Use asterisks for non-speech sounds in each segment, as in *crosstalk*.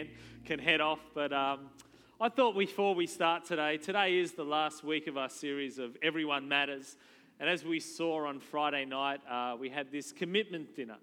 band can head off. But um, I thought before we start today, today is the last week of our series of Everyone Matters. And as we saw on Friday night, uh, we had this commitment dinner.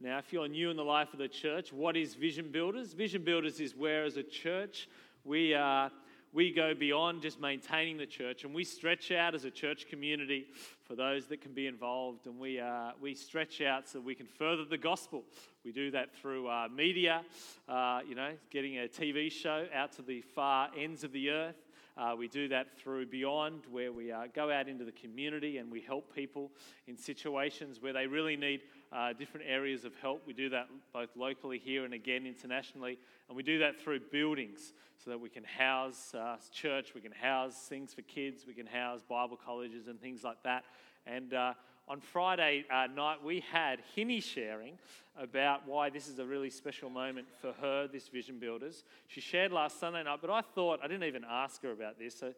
Now, if you're new in the life of the church, what is Vision Builders? Vision Builders is where, as a church, we, uh, we go beyond just maintaining the church and we stretch out as a church community for those that can be involved and we, uh, we stretch out so we can further the gospel. We do that through uh, media, uh, you know, getting a TV show out to the far ends of the earth. Uh, we do that through Beyond, where we uh, go out into the community and we help people in situations where they really need uh, different areas of help. We do that both locally here and again internationally. And we do that through buildings so that we can house uh, church, we can house things for kids, we can house Bible colleges and things like that. And uh, on Friday uh, night, we had Hinny sharing about why this is a really special moment for her, this Vision Builders. She shared last Sunday night, but I thought, I didn't even ask her about this, so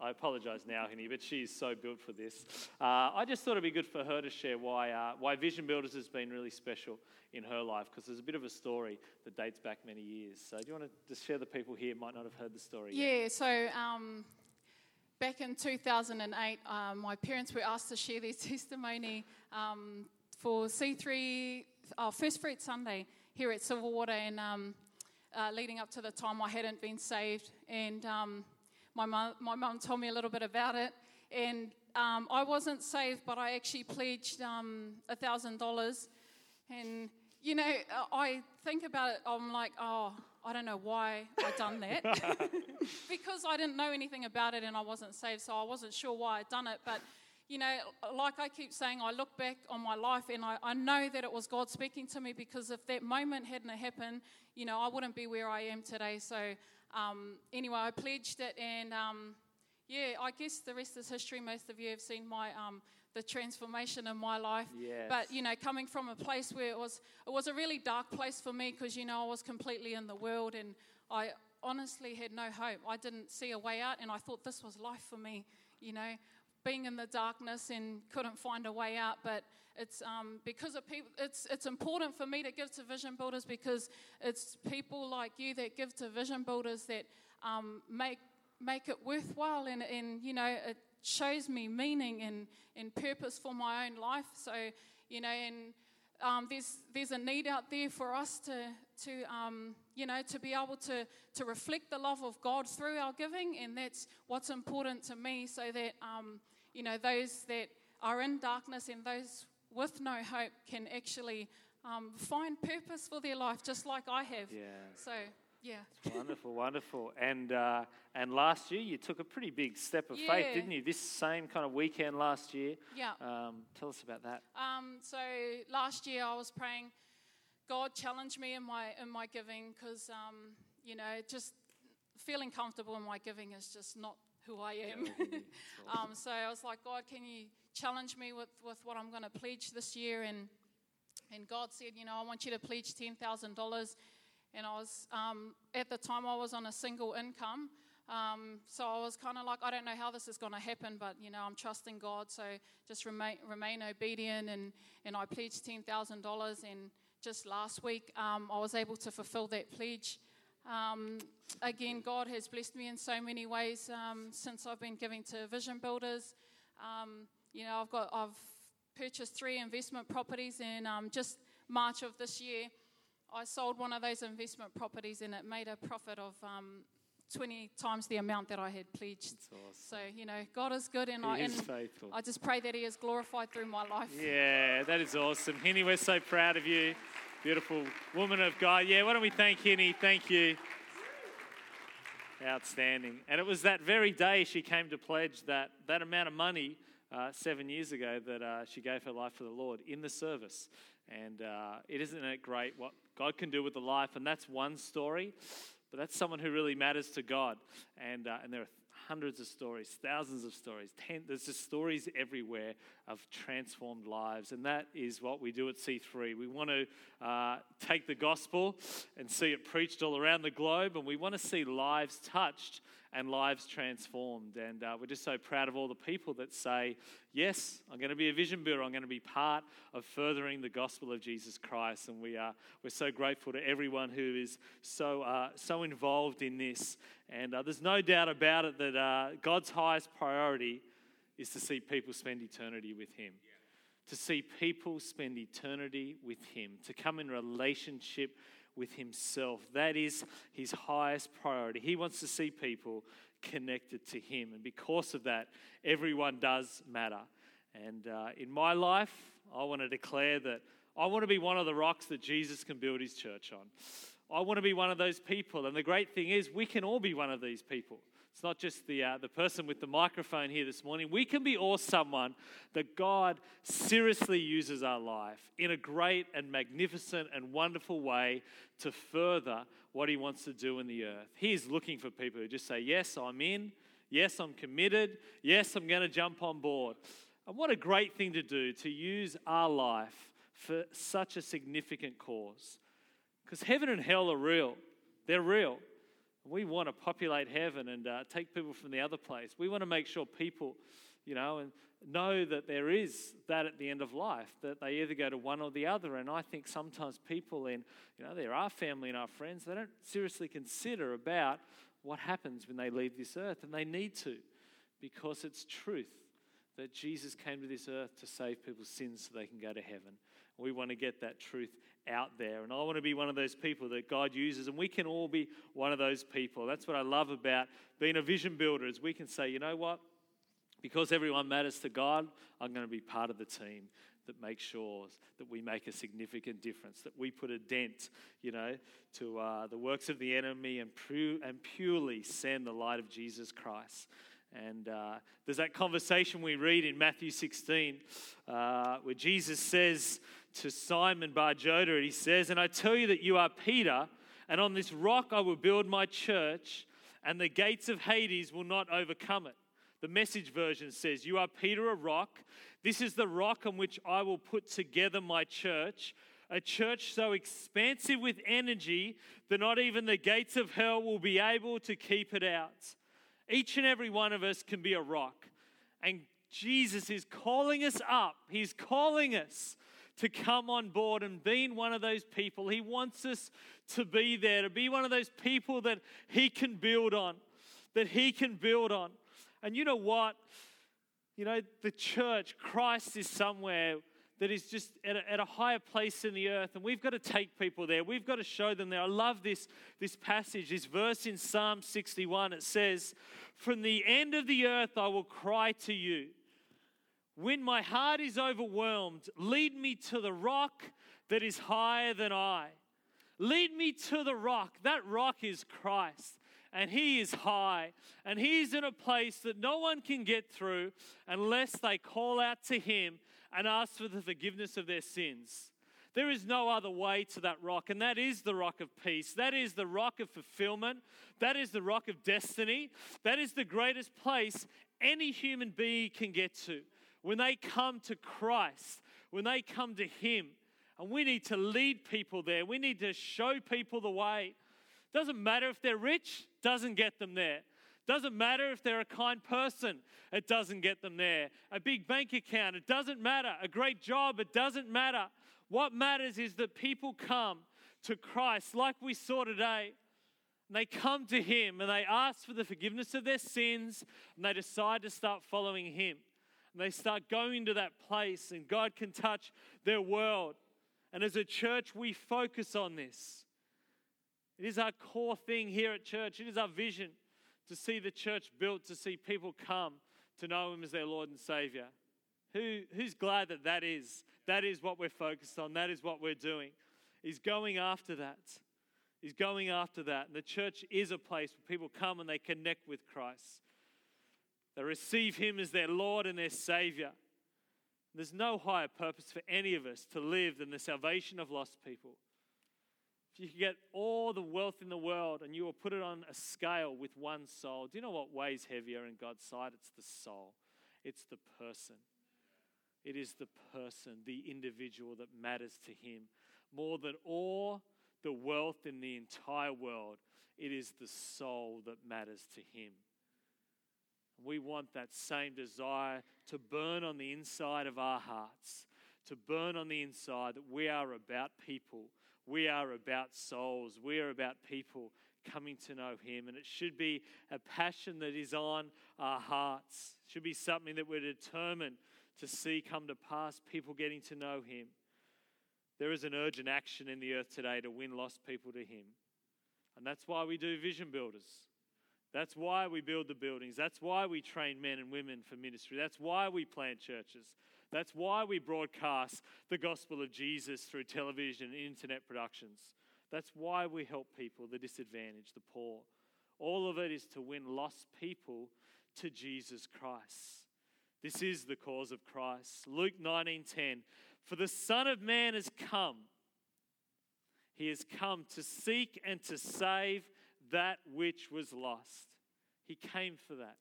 I apologise now, Hinny, but she's so built for this. Uh, I just thought it'd be good for her to share why, uh, why Vision Builders has been really special in her life, because there's a bit of a story that dates back many years. So, do you want to just share the people here might not have heard the story? Yeah, yet? so um, back in 2008, um, my parents were asked to share their *laughs* testimony um, for C3, oh, First Fruit Sunday here at Silverwater, and um, uh, leading up to the time I hadn't been saved. And um, my mum, my mum told me a little bit about it, and um, I wasn't saved, but I actually pledged um, a thousand dollars, and you know, I think about it. I'm like, oh, I don't know why I done that *laughs* because I didn't know anything about it and I wasn't saved, so I wasn't sure why I'd done it. But you know, like I keep saying, I look back on my life and I, I know that it was God speaking to me because if that moment hadn't happened, you know, I wouldn't be where I am today. So um, anyway, I pledged it, and um, yeah, I guess the rest is history. Most of you have seen my um, the transformation in my life. Yes. But you know, coming from a place where it was it was a really dark place for me because you know I was completely in the world and I honestly had no hope. I didn't see a way out, and I thought this was life for me. You know, being in the darkness and couldn't find a way out, but it's um, because of people. It's it's important for me to give to vision builders because it's people like you that give to vision builders that um, make make it worthwhile and and you know it shows me meaning and and purpose for my own life. So you know and. Um, there's there's a need out there for us to to um, you know to be able to to reflect the love of God through our giving, and that's what's important to me. So that um, you know those that are in darkness and those with no hope can actually um, find purpose for their life, just like I have. Yeah. So, yeah. wonderful, wonderful. And uh, and last year you took a pretty big step of Yeah. faith, didn't you? This same kind of weekend last year. Yeah. Um, tell us about that. Um, so last year I was praying, God challenged me in my in my giving because um, you know just feeling comfortable in my giving is just not who I am. *laughs* um, so I was like, God, can you challenge me with, with what I'm going to pledge this year? And and God said, you know, I want you to pledge ten thousand dollars. And I was um, at the time I was on a single income. Um, so I was kind of like, I don't know how this is going to happen, but you know, I'm trusting God. So just remain remain obedient, and and I pledged ten thousand dollars. And just last week, um, I was able to fulfill that pledge. Um, again, God has blessed me in so many ways um, since I've been giving to Vision Builders. Um, you know, I've got I've purchased three investment properties, and um, just March of this year, I sold one of those investment properties, and it made a profit of um, 20 times the amount that I had pledged. Awesome. So you know, God is good, and He I is and faithful. I just pray that He is glorified through my life. Yeah, that is awesome. Hinny, we're so proud of you. Beautiful woman of God. Yeah, why don't we thank Hinny? Thank you. Outstanding. And it was that very day she came to pledge that, that amount of money uh, seven years ago that uh, she gave her life to the Lord in the service. And uh, it isn't it great what God can do with the life? And that's one story, but that's someone who really matters to God. And, uh, and there are hundreds of stories, thousands of stories. Ten, there's just stories everywhere of transformed lives. And that is what we do at C3. We want to uh, take the gospel and see it preached all around the globe, and we want to see lives touched and lives transformed. And uh, we're just so proud of all the people that say, Yes, I'm going to be a vision builder. I'm going to be part of furthering the gospel of Jesus Christ. And we are, we're so grateful to everyone who is so, uh, so involved in this. And uh, there's no doubt about it that uh, God's highest priority is to see people spend eternity with Him. To see people spend eternity with Him, to come in relationship with Himself. That is His highest priority. He wants to see people connected to Him. And because of that, everyone does matter. And uh, in my life, I want to declare that I want to be one of the rocks that Jesus can build His church on. I want to be one of those people. And the great thing is, we can all be one of these people. It's not just the, uh, the person with the microphone here this morning. We can be all someone that God seriously uses our life in a great and magnificent and wonderful way to further what He wants to do in the earth. He is looking for people who just say, Yes, I'm in. Yes, I'm committed. Yes, I'm going to jump on board. And what a great thing to do to use our life for such a significant cause. Because heaven and hell are real, they're real. We want to populate heaven and uh, take people from the other place. We want to make sure people, you know, and know that there is that at the end of life, that they either go to one or the other. And I think sometimes people in, you know, there are family and our friends, they don't seriously consider about what happens when they leave this earth. And they need to, because it's truth that Jesus came to this earth to save people's sins so they can go to heaven. We want to get that truth out there. And I want to be one of those people that God uses, and we can all be one of those people. That's what I love about being a vision builder is we can say, you know what? Because everyone matters to God, I'm going to be part of the team that makes sure that we make a significant difference, that we put a dent, you know, to uh, the works of the enemy and, pu- and purely send the light of Jesus Christ. And uh, there's that conversation we read in Matthew 16 uh, where Jesus says to Simon Bar Jonah, he says, And I tell you that you are Peter, and on this rock I will build my church, and the gates of Hades will not overcome it. The message version says, You are Peter, a rock. This is the rock on which I will put together my church, a church so expansive with energy that not even the gates of hell will be able to keep it out. Each and every one of us can be a rock. And Jesus is calling us up. He's calling us to come on board and being one of those people. He wants us to be there, to be one of those people that He can build on, that He can build on. And you know what? You know, the church, Christ is somewhere that is just at a, at a, higher place in the earth, and we've got to take people there. We've got to show them there. I love this, this passage, this verse in Psalm 61. It says, From the end of the earth I will cry to you. When my heart is overwhelmed, lead me to the rock that is higher than I. Lead me to the rock. That rock is Christ. And he is high. And he's in a place that no one can get through unless they call out to him and ask for the forgiveness of their sins. There is no other way to that rock, and that is the rock of peace. That is the rock of fulfillment. That is the rock of destiny. That is the greatest place any human being can get to when they come to Christ, when they come to Him, and we need to lead people there. We need to show people the way. Doesn't matter if they're rich, doesn't get them there. Doesn't matter if they're a kind person, it doesn't get them there. A big bank account, it doesn't matter. A great job, it doesn't matter. What matters is that people come to Christ like we saw today. And they come to Him and they ask for the forgiveness of their sins and they decide to start following Him and they start going to that place, and God can touch their world. And as a church, we focus on this. It is our core thing here at church. It is our vision to see the church built, to see people come to know Him as their Lord and Savior. Who, who's glad that that is? That is what we're focused on. That is what we're doing. Is going after that. Is going after that. And the church is a place where people come and they connect with Christ. They receive Him as their Lord and their Savior. There's no higher purpose for any of us to live than the salvation of lost people. You could get all the wealth in the world and you will put it on a scale with one soul, do you know what weighs heavier in God's sight? It's the soul, it's the person. It is the person, the individual that matters to Him more than all the wealth in the entire world, it is the soul that matters to Him. We want that same desire to burn on the inside of our hearts, to burn on the inside that we are about people, we are about souls, we are about people coming to know Him. And it should be a passion that is on our hearts, it should be something that we're determined to see come to pass, people getting to know Him. There is an urgent action in the earth today to win lost people to Him. And that's why we do vision builders. That's why we build the buildings. That's why we train men and women for ministry. That's why we plant churches. That's why we broadcast the gospel of Jesus through television and internet productions. That's why we help people, the disadvantaged, the poor. All of it is to win lost people to Jesus Christ. This is the cause of Christ. Luke 19:10 For the Son of Man has come. He has come to seek and to save that which was lost. He came for that.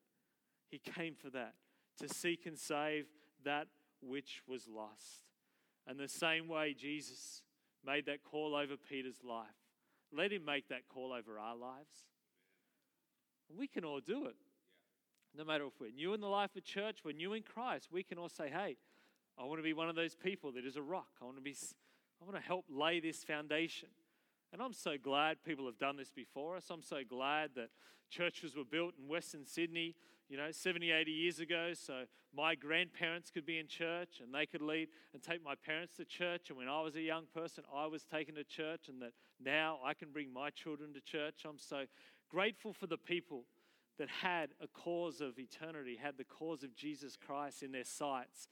He came for that, to seek and save that which was lost. And the same way Jesus made that call over Peter's life, let him make that call over our lives. We can all do it. No matter if we're new in the life of church, we're new in Christ, we can all say, hey, I want to be one of those people that is a rock. I want to be I want to help lay this foundation. And I'm so glad people have done this before us. I'm so glad that churches were built in Western Sydney, you know, 70, 80 years ago, so my grandparents could be in church and they could lead and take my parents to church. And when I was a young person, I was taken to church, and that now I can bring my children to church. I'm so grateful for the people that had a cause of eternity, had the cause of Jesus Christ in their sights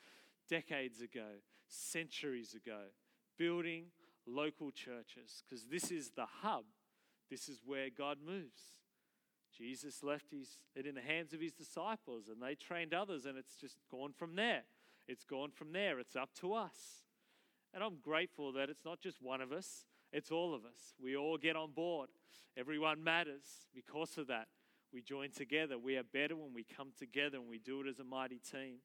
decades ago, centuries ago, building local churches because this is the hub. This is where God moves. Jesus left his, it in the hands of his disciples and they trained others, and it's just gone from there. It's gone from there. It's up to us. And I'm grateful that it's not just one of us, it's all of us. We all get on board. Everyone matters because of that. We join together. We are better when we come together and we do it as a mighty team.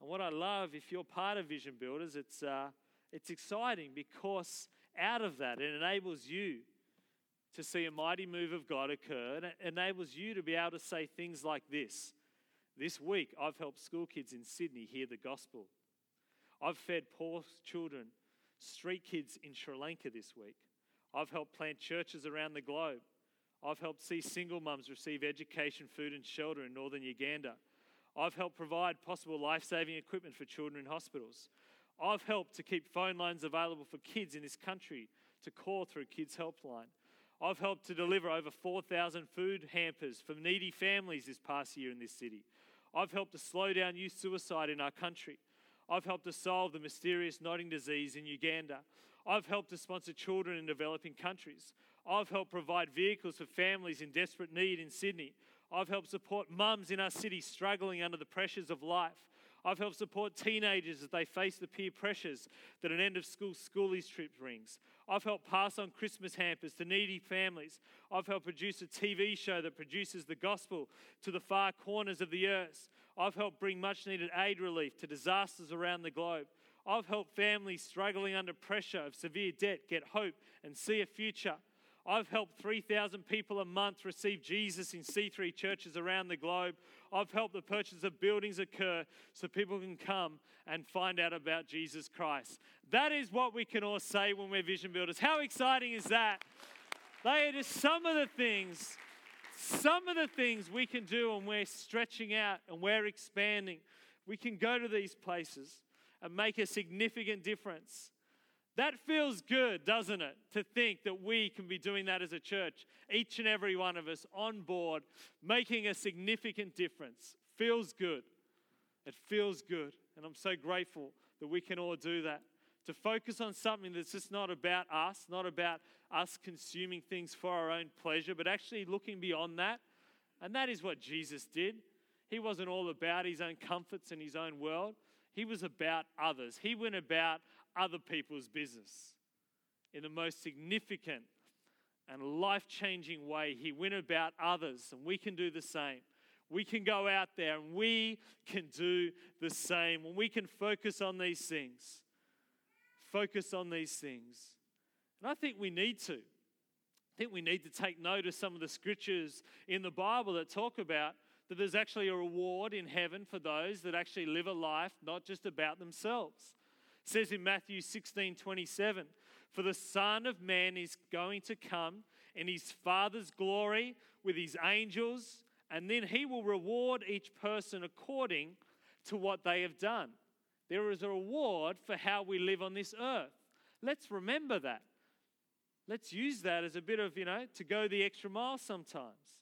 And what I love, if you're part of Vision Builders, it's, uh, it's exciting because out of that, it enables you to see a mighty move of God occur. And it enables you to be able to say things like this. This week, I've helped school kids in Sydney hear the gospel. I've fed poor children, street kids in Sri Lanka this week. I've helped plant churches around the globe. I've helped see single mums receive education, food, and shelter in northern Uganda. I've helped provide possible life saving equipment for children in hospitals. I've helped to keep phone lines available for kids in this country to call through Kids Helpline. I've helped to deliver over 4,000 food hampers for needy families this past year in this city. I've helped to slow down youth suicide in our country. I've helped to solve the mysterious nodding disease in Uganda. I've helped to sponsor children in developing countries. I've helped provide vehicles for families in desperate need in Sydney. I've helped support mums in our city struggling under the pressures of life. I've helped support teenagers as they face the peer pressures that an end of school schoolies trip brings. I've helped pass on Christmas hampers to needy families. I've helped produce a TV show that produces the gospel to the far corners of the earth. I've helped bring much needed aid relief to disasters around the globe. I've helped families struggling under pressure of severe debt get hope and see a future. I've helped 3,000 people a month receive Jesus in C3 churches around the globe. I've helped the purchase of buildings occur so people can come and find out about Jesus Christ. That is what we can all say when we're vision builders. How exciting is that? They are just some of the things, some of the things we can do when we're stretching out and we're expanding. We can go to these places and make a significant difference. That feels good, doesn't it? To think that we can be doing that as a church, each and every one of us on board, making a significant difference. Feels good. It feels good. And I'm so grateful that we can all do that. To focus on something that's just not about us, not about us consuming things for our own pleasure, but actually looking beyond that. And that is what Jesus did. He wasn't all about his own comforts and his own world. He was about others. He went about other people's business in the most significant and life changing way. He went about others, and we can do the same. We can go out there and we can do the same. When we can focus on these things, focus on these things, And I think we need to. I think we need to take note of some of the scriptures in the Bible that talk about that there's actually a reward in heaven for those that actually live a life not just about themselves. Says in Matthew 16 27, For the Son of Man is going to come in his Father's glory with his angels, and then he will reward each person according to what they have done. There is a reward for how we live on this earth. Let's remember that. Let's use that as a bit of, you know, to go the extra mile sometimes.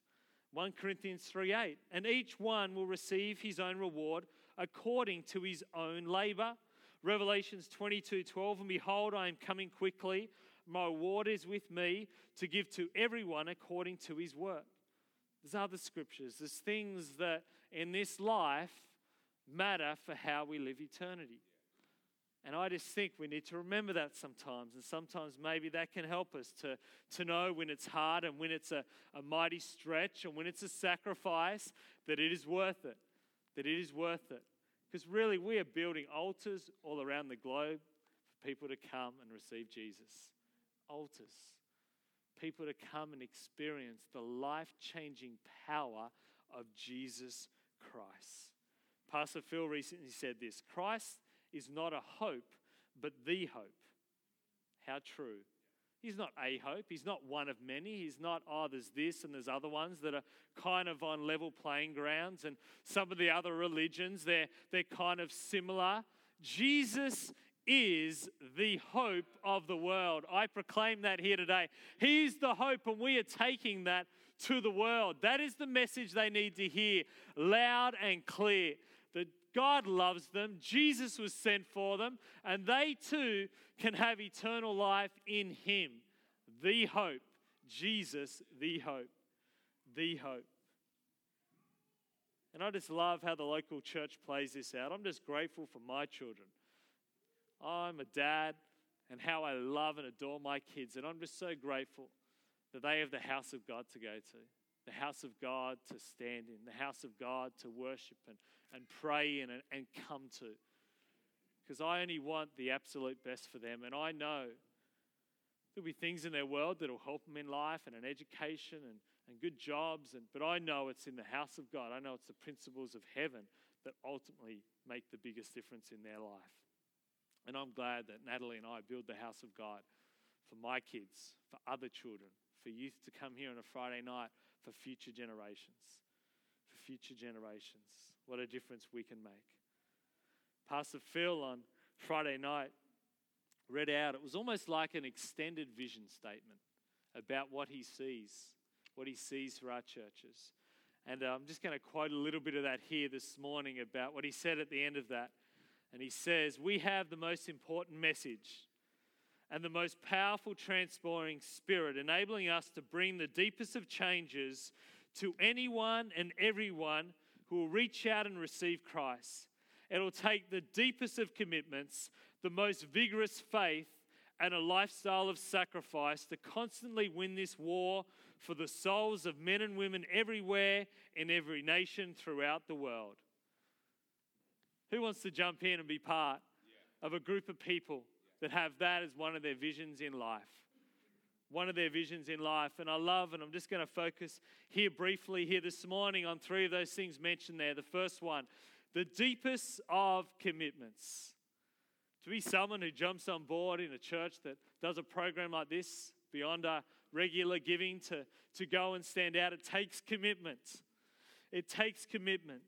1 Corinthians 3 8. And each one will receive his own reward according to his own labor. Revelations 22 12. And behold, I am coming quickly. My reward is with me to give to everyone according to his work. There's other scriptures. There's things that in this life matter for how we live eternity. And I just think we need to remember that sometimes. And sometimes maybe that can help us to, to know when it's hard and when it's a, a mighty stretch and when it's a sacrifice that it is worth it. That it is worth it. Because really, we are building altars all around the globe for people to come and receive Jesus. Altars. People to come and experience the life changing power of Jesus Christ. Pastor Phil recently said this Christ is not a hope, but the hope. How true. He's not a hope. He's not one of many. He's not, oh, there's this and there's other ones that are kind of on level playing grounds. And some of the other religions, they're, they're kind of similar. Jesus is the hope of the world. I proclaim that here today. He's the hope, and we are taking that to the world. That is the message they need to hear loud and clear. God loves them, Jesus was sent for them, and they too can have eternal life in Him. The hope. Jesus, the hope. The hope. And I just love how the local church plays this out. I'm just grateful for my children. I'm a dad, and how I love and adore my kids. And I'm just so grateful that they have the house of God to go to the house of God to stand in, the house of God to worship and, and pray in and, and come to. Because I only want the absolute best for them. And I know there'll be things in their world that'll help them in life and an education and, and good jobs. And, but I know it's in the house of God. I know it's the principles of heaven that ultimately make the biggest difference in their life. And I'm glad that Natalie and I build the house of God for my kids, for other children, for youth to come here on a Friday night for future generations. For future generations. What a difference we can make. Pastor Phil on Friday night read out, it was almost like an extended vision statement about what he sees, what he sees for our churches. And uh, I'm just going to quote a little bit of that here this morning about what he said at the end of that. And he says, We have the most important message and the most powerful transforming spirit, enabling us to bring the deepest of changes to anyone and everyone who will reach out and receive Christ. It'll take the deepest of commitments, the most vigorous faith, and a lifestyle of sacrifice to constantly win this war for the souls of men and women everywhere in every nation throughout the world. Who wants to jump in and be part of a group of people that have that as one of their visions in life. One of their visions in life. And I love, and I'm just going to focus here briefly here this morning on three of those things mentioned there. The first one, the deepest of commitments. To be someone who jumps on board in a church that does a program like this, beyond our regular giving, to, to go and stand out, it takes commitment. It takes commitment.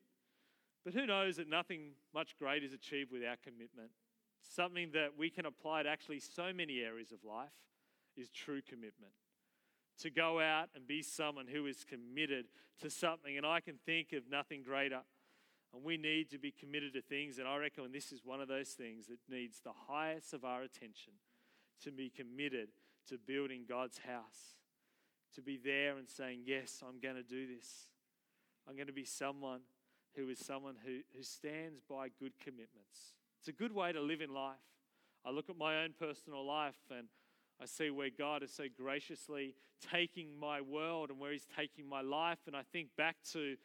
But who knows that nothing much great is achieved without commitment something that we can apply to actually so many areas of life is true commitment. To go out and be someone who is committed to something. And I can think of nothing greater. And we need to be committed to things. And I reckon this is one of those things that needs the highest of our attention to be committed to building God's house. To be there and saying, Yes, I'm going to do this. I'm going to be someone who is someone who, who stands by good commitments. It's a good way to live in life. I look at my own personal life and I see where God is so graciously taking my world and where He's taking my life. And I think back to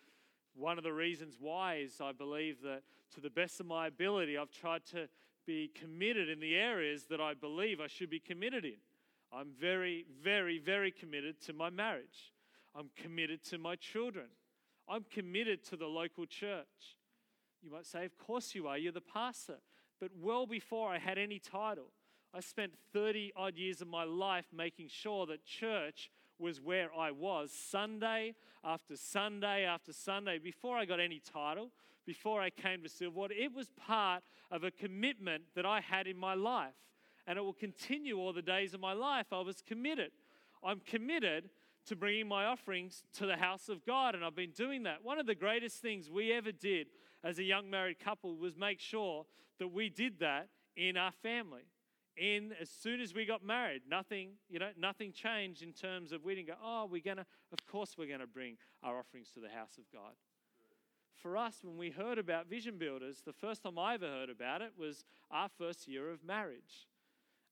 one of the reasons why is I believe that to the best of my ability, I've tried to be committed in the areas that I believe I should be committed in. I'm very, very, very committed to my marriage. I'm committed to my children. I'm committed to the local church. You might say, Of course you are, you're the pastor. But well before I had any title, I spent 30 odd years of my life making sure that church was where I was Sunday after Sunday after Sunday before I got any title, before I came to Silverwater. It was part of a commitment that I had in my life, and it will continue all the days of my life. I was committed. I'm committed to bringing my offerings to the house of God, and I've been doing that. One of the greatest things we ever did as a young married couple was make sure that we did that in our family in as soon as we got married. Nothing, you know, nothing changed in terms of we didn't go, oh, we're gonna, of course we're gonna bring our offerings to the house of God. For us, when we heard about Vision Builders, the first time I ever heard about it was our first year of marriage.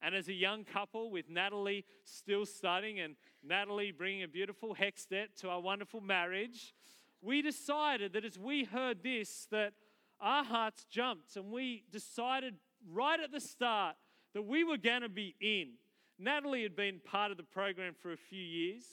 And as a young couple with Natalie still studying and Natalie bringing a beautiful HECS debt to our wonderful marriage, we decided that as we heard this, that our hearts jumped and we decided right at the start that we were going to be in. Natalie had been part of the program for a few years,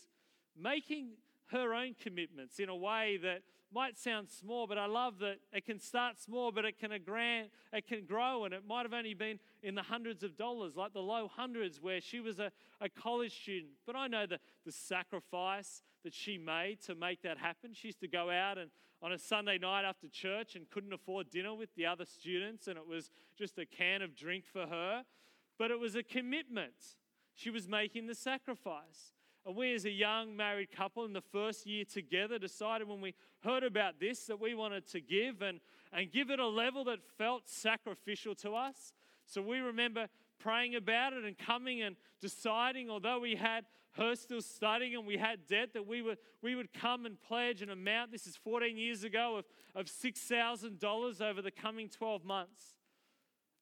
making her own commitments in a way that might sound small, but I love that it can start small, but it can, grand, it can grow, and it might have only been in the hundreds of dollars, like the low hundreds, where she was a, a college student. But I know the, the sacrifice that she made to make that happen. She used to go out and on a Sunday night after church and couldn't afford dinner with the other students, and it was just a can of drink for her but it was a commitment. She was making the sacrifice. And we, as a young married couple in the first year together, decided when we heard about this that we wanted to give and, and give it a level that felt sacrificial to us. So we remember praying about it and coming and deciding, although we had her still studying and we had debt, that we would, we would come and pledge an amount. This is 14 years ago of, of $6,000 over the coming 12 months.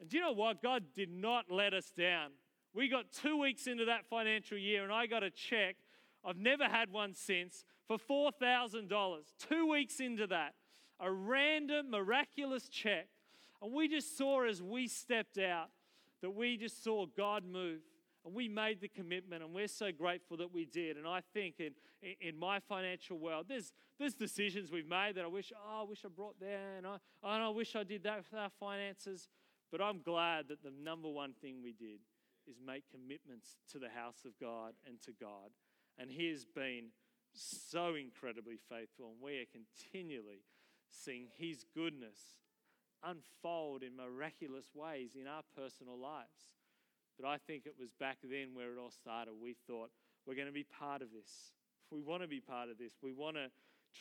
And do you know what? God did not let us down. We got two weeks into that financial year, and I got a check. I've never had one since for $4,000. Two weeks into that, a random, miraculous check. And we just saw as we stepped out that we just saw God move. And we made the commitment, and we're so grateful that we did. And I think in, in my financial world, there's, there's decisions we've made that I wish, oh, I wish I brought there, and I, oh, I wish I did that with our finances. But I'm glad that the number one thing we did is make commitments to the house of God and to God. And He has been so incredibly faithful, and we are continually seeing His goodness unfold in miraculous ways in our personal lives. But I think it was back then where it all started. We thought, we're going to be part of this. We want to be part of this. We want to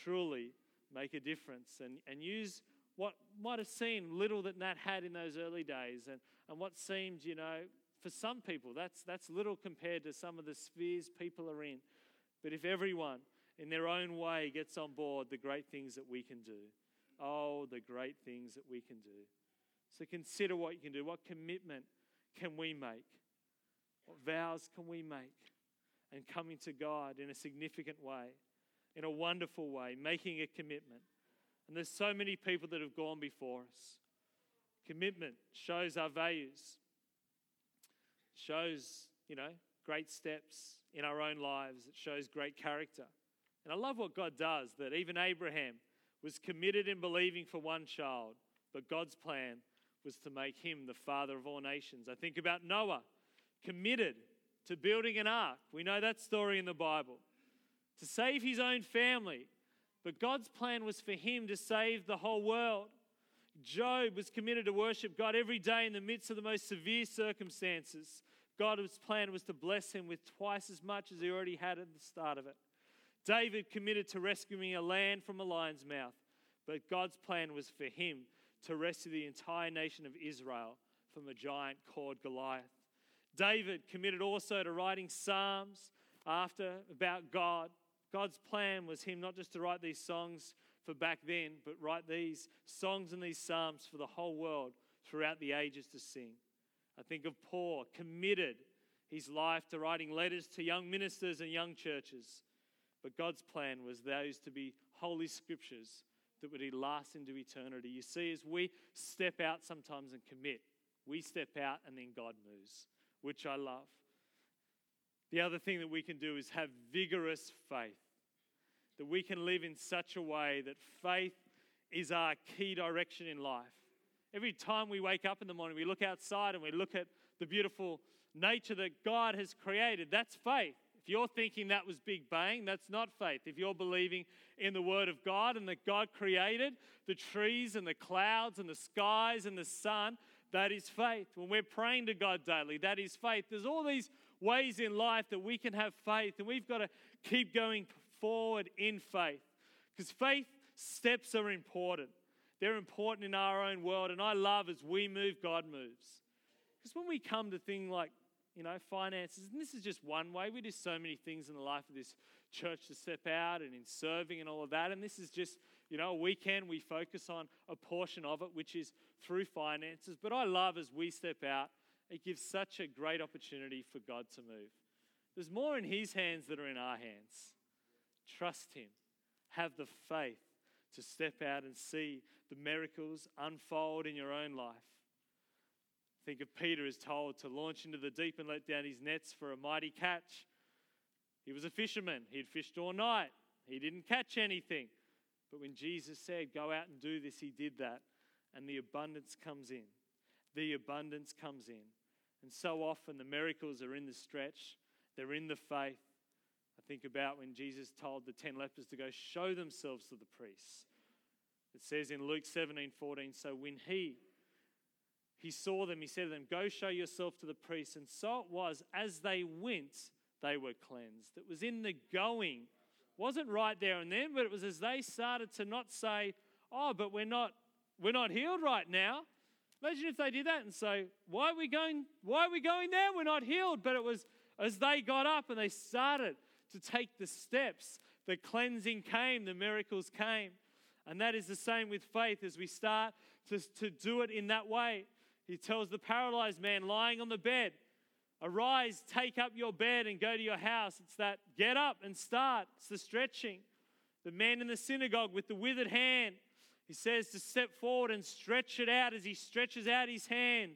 truly make a difference and, and use what might have seemed little that Nat had in those early days, and, and what seemed, you know, for some people, that's, that's little compared to some of the spheres people are in. But if everyone in their own way gets on board, the great things that we can do. Oh, the great things that we can do. So consider what you can do. What commitment can we make? What vows can we make? And coming to God in a significant way, in a wonderful way, making a commitment. And there's so many people that have gone before us. Commitment shows our values, shows, you know, great steps in our own lives, it shows great character. And I love what God does that even Abraham was committed in believing for one child, but God's plan was to make him the father of all nations. I think about Noah, committed to building an ark. We know that story in the Bible. To save his own family, but God's plan was for him to save the whole world. Job was committed to worship God every day in the midst of the most severe circumstances. God's plan was to bless him with twice as much as he already had at the start of it. David committed to rescuing a land from a lion's mouth, but God's plan was for him to rescue the entire nation of Israel from a giant called Goliath. David committed also to writing psalms after about God God's plan was him not just to write these songs for back then, but write these songs and these psalms for the whole world throughout the ages to sing. I think of Paul, committed his life to writing letters to young ministers and young churches. But God's plan was those to be holy scriptures that would last into eternity. You see, as we step out sometimes and commit, we step out and then God moves, which I love. The other thing that we can do is have vigorous faith. That we can live in such a way that faith is our key direction in life. Every time we wake up in the morning, we look outside and we look at the beautiful nature that God has created. That's faith. If you're thinking that was Big Bang, that's not faith. If you're believing in the Word of God and that God created the trees and the clouds and the skies and the sun, that is faith. When we're praying to God daily, that is faith. There's all these ways in life that we can have faith, and we've got to keep going forward in faith. Because faith steps are important. They're important in our own world, and I love as we move, God moves. Because when we come to things like, you know, finances, and this is just one way, we do so many things in the life of this church to step out and in serving and all of that. And this is just, you know, a weekend we focus on a portion of it, which is through finances. But I love as we step out, it gives such a great opportunity for God to move. There's more in His hands than are in our hands. Trust Him, have the faith to step out and see the miracles unfold in your own life. Think of Peter as told to launch into the deep and let down his nets for a mighty catch. He was a fisherman. He'd fished all night. He didn't catch anything. But when Jesus said, Go out and do this, he did that. And the abundance comes in. The abundance comes in. And so often the miracles are in the stretch, they're in the faith. I think about when Jesus told the 10 lepers to go show themselves to the priests. It says in Luke 17 14, so when he he saw them, he said to them, Go show yourself to the priests. And so it was, as they went, they were cleansed. It was in the going. Wasn't right there and then, but it was as they started to not say, Oh, but we're not we're not healed right now. Imagine if they did that and say, Why are we going, why are we going there? We're not healed. But it was as they got up and they started to take the steps, the cleansing came, the miracles came. And that is the same with faith as we start to, to do it in that way. He tells the paralyzed man lying on the bed, Arise, take up your bed and go to your house. It's that get up and start. It's the stretching. The man in the synagogue with the withered hand, he says to step forward and stretch it out as he stretches out his hand.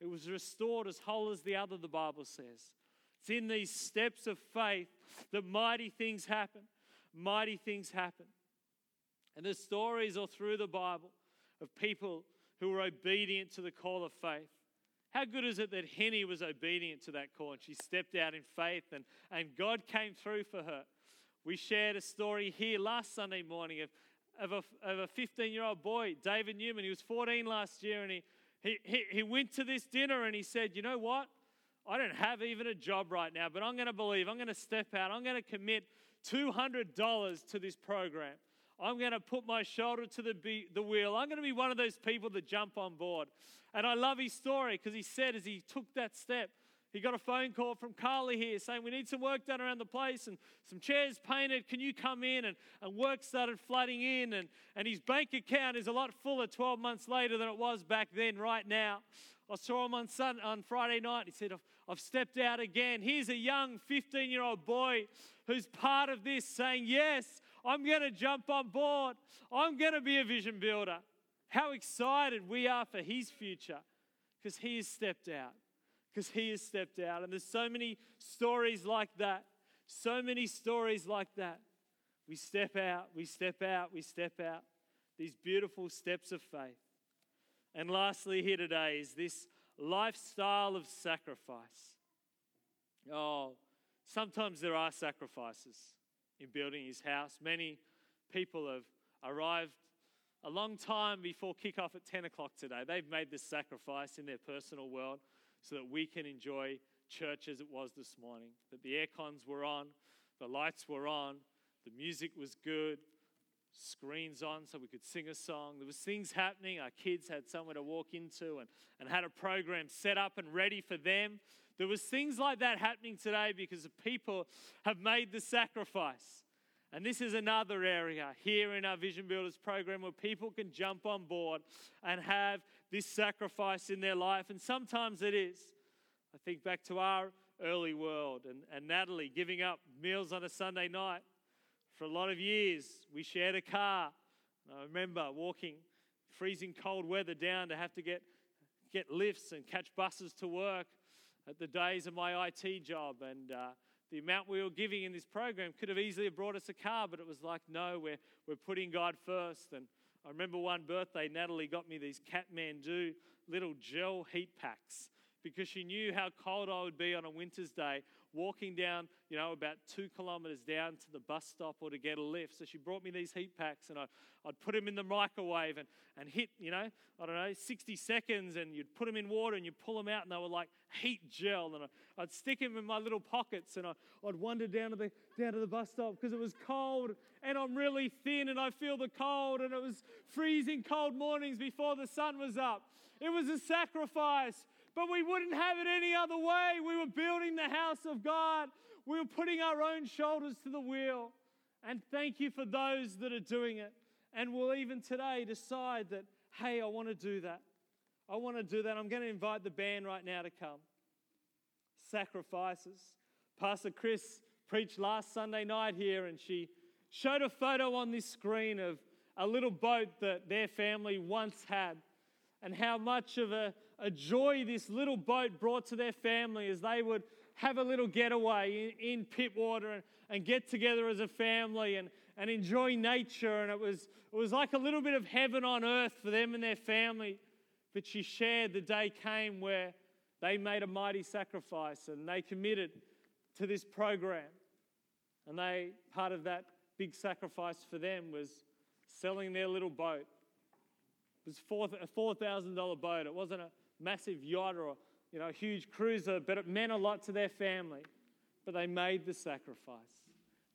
It was restored as whole as the other, the Bible says. It's in these steps of faith that mighty things happen. Mighty things happen. And the stories all through the Bible of people who were obedient to the call of faith. How good is it that Henny was obedient to that call and she stepped out in faith and, and God came through for her? We shared a story here last Sunday morning of, of a, of a 15 year old boy, David Newman. He was 14 last year and he, he, he went to this dinner and he said, You know what? I don't have even a job right now, but I'm going to believe, I'm going to step out, I'm going to commit $200 to this program. I'm going to put my shoulder to the, be- the wheel. I'm going to be one of those people that jump on board. And I love his story because he said as he took that step, he got a phone call from Carly here saying, We need some work done around the place and some chairs painted. Can you come in? And, and work started flooding in. And, and his bank account is a lot fuller 12 months later than it was back then, right now. I saw him on, Sunday, on Friday night. He said, I've, I've stepped out again. Here's a young 15 year old boy who's part of this saying, Yes, I'm going to jump on board. I'm going to be a vision builder. How excited we are for his future because he has stepped out. Because he has stepped out. And there's so many stories like that. So many stories like that. We step out, we step out, we step out. These beautiful steps of faith. And lastly, here today is this lifestyle of sacrifice. Oh, sometimes there are sacrifices in building his house. Many people have arrived a long time before kickoff at 10 o'clock today. They've made this sacrifice in their personal world so that we can enjoy church as it was this morning. That the air cons were on, the lights were on, the music was good, screens on so we could sing a song. There was things happening. Our kids had somewhere to walk into and, and had a program set up and ready for them. There was things like that happening today because the people have made the sacrifice. And this is another area here in our Vision Builders program where people can jump on board and have this sacrifice in their life. And sometimes it is. I think back to our early world and, and Natalie giving up meals on a Sunday night. For a lot of years, we shared a car. I remember walking freezing cold weather down to have to get, get lifts and catch buses to work at the days of my IT job, and uh, the amount we were giving in this program could have easily brought us a car, but it was like, no, we're, we're putting God first. And I remember one birthday, Natalie got me these Kathmandu little gel heat packs because she knew how cold I would be on a winter's day walking down, you know, about two kilometers down to the bus stop or to get a lift. So she brought me these heat packs and I, I'd put them in the microwave and, and hit, you know, I don't know, 60 seconds and you'd put them in water and you'd pull them out and they were like heat gel. And I, would stick them in my little pockets and I, I'd wander down to the, down to the bus stop because it was cold and I'm really thin and I feel the cold and it was freezing cold mornings before the sun was up. It was a sacrifice but we wouldn't have it any other way. We were building the house of God, we were putting our own shoulders to the wheel. And thank you for those that are doing it. And will even today decide that, hey, I want to do that. I want to do that. I'm going to invite the band right now to come. Sacrifices. Pastor Chris preached last Sunday night here, and she showed a photo on this screen of a little boat that their family once had, and how much of a, a joy this little boat brought to their family as they would have a little getaway in, in Pittwater and, and get together as a family and, and enjoy nature. And it was, it was like a little bit of heaven on earth for them and their family. But she shared the day came where they made a mighty sacrifice and they committed to this program. And they, part of that big sacrifice for them was selling their little boat. It was a $4,000 boat. It wasn't a massive yacht or you know, a huge cruiser, but it meant a lot to their family. But they made the sacrifice.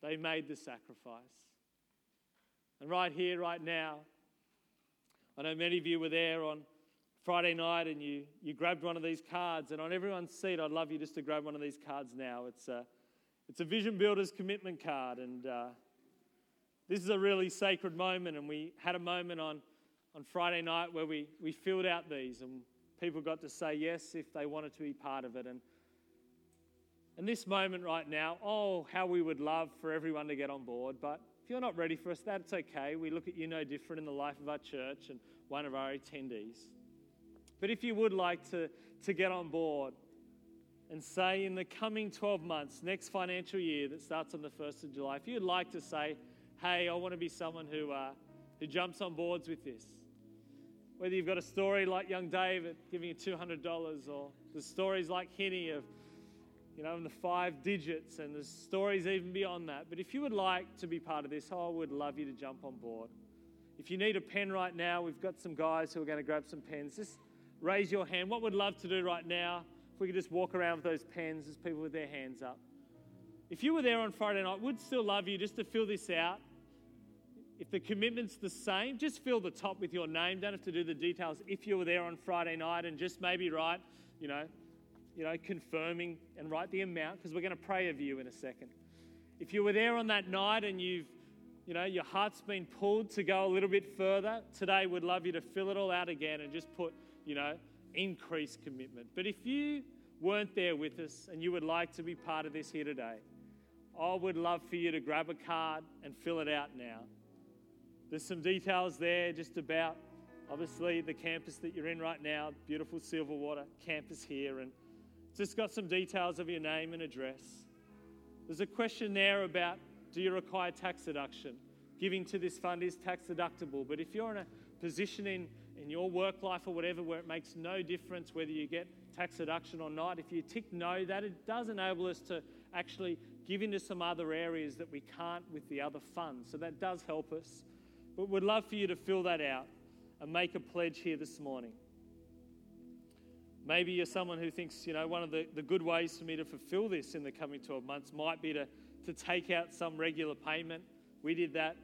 They made the sacrifice. And right here, right now, I know many of you were there on Friday night and you, you grabbed one of these cards. And on everyone's seat, I'd love you just to grab one of these cards now. It's a, it's a Vision Builders commitment card. And uh, this is a really sacred moment. And we had a moment on, on Friday night where we, we filled out these. And people got to say yes if they wanted to be part of it. And in this moment right now, oh, how we would love for everyone to get on board. But if you're not ready for us, that's okay. We look at you no different in the life of our church and one of our attendees. But if you would like to, to get on board and say in the coming 12 months, next financial year that starts on the 1st of July, if you'd like to say, hey, I want to be someone who, uh, who jumps on boards with this, whether you've got a story like young David giving you $200 or the stories like Henny of, you know, the five digits and the stories even beyond that. But if you would like to be part of this, oh, I would love you to jump on board. If you need a pen right now, we've got some guys who are going to grab some pens. Just raise your hand. What we'd love to do right now, if we could just walk around with those pens, there's people with their hands up. If you were there on Friday night, we'd still love you just to fill this out if the commitment's the same, just fill the top with your name. Don't have to do the details if you were there on Friday night and just maybe write, you know, you know, confirming and write the amount because we're going to pray of you in a second. If you were there on that night and you've, you know, your heart's been pulled to go a little bit further, today we'd love you to fill it all out again and just put, you know, increased commitment. But if you weren't there with us and you would like to be part of this here today, I would love for you to grab a card and fill it out now. There's some details there just about obviously the campus that you're in right now, beautiful Silverwater campus here, and just got some details of your name and address. There's a question there about do you require tax deduction? Giving to this fund is tax deductible, but if you're in a position in, in your work life or whatever where it makes no difference whether you get tax deduction or not, if you tick no, that it does enable us to actually give into some other areas that we can't with the other funds. So that does help us. But we'd love for you to fill that out and make a pledge here this morning. Maybe you're someone who thinks, you know, one of the, the good ways for me to fulfill this in the coming 12 months might be to, to take out some regular payment. We did that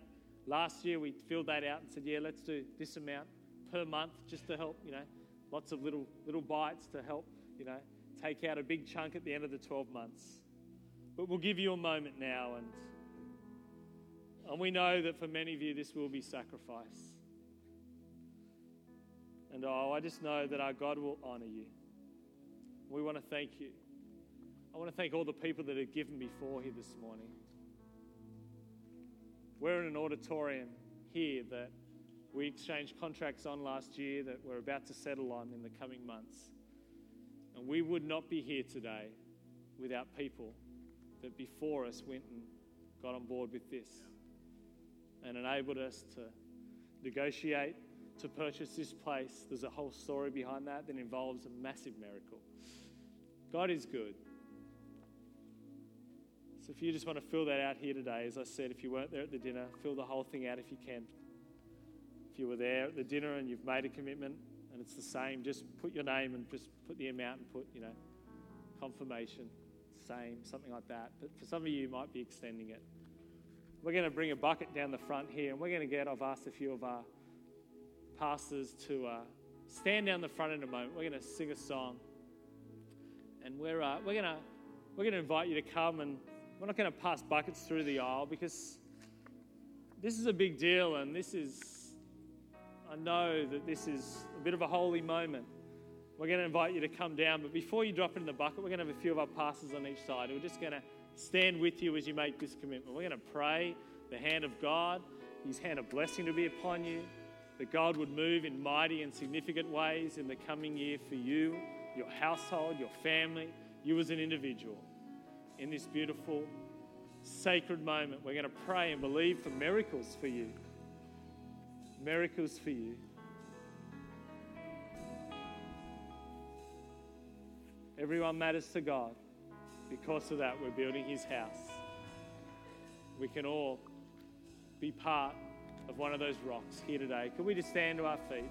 last year. We filled that out and said, yeah, let's do this amount per month just to help, you know, lots of little, little bites to help, you know, take out a big chunk at the end of the 12 months. But we'll give you a moment now and and we know that for many of you, this will be sacrifice. And oh, I just know that our God will honor you. We want to thank you. I want to thank all the people that have given before here this morning. We're in an auditorium here that we exchanged contracts on last year that we're about to settle on in the coming months. And we would not be here today without people that before us went and got on board with this and enabled us to negotiate to purchase this place. There's a whole story behind that that involves a massive miracle. God is good. So if you just want to fill that out here today, as I said, if you weren't there at the dinner, fill the whole thing out if you can. If you were there at the dinner and you've made a commitment and it's the same, just put your name and just put the amount and put, you know, confirmation, same, something like that. But for some of you, you might be extending it. We're going to bring a bucket down the front here and we're going to get, I've asked a few of our pastors to uh, stand down the front in a moment. We're going to sing a song. And we're, uh, we're going to we're to invite you to come and we're not going to pass buckets through the aisle because this is a big deal and this is, I know that this is a bit of a holy moment. We're going to invite you to come down, but before you drop it in the bucket, we're going to have a few of our pastors on each side. We're just going to stand with you as you make this commitment. We're going to pray the hand of God, His hand of blessing to be upon you, that God would move in mighty and significant ways in the coming year for you, your household, your family, you as an individual in this beautiful, sacred moment. We're going to pray and believe for miracles for you. Miracles for you. Everyone matters to God. Because of that, we're building His house. We can all be part of one of those rocks here today. Can we just stand to our feet?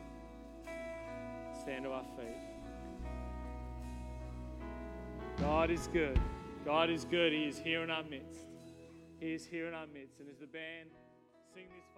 Stand to our feet. God is good. God is good. He is here in our midst. He is here in our midst. And as the band sing this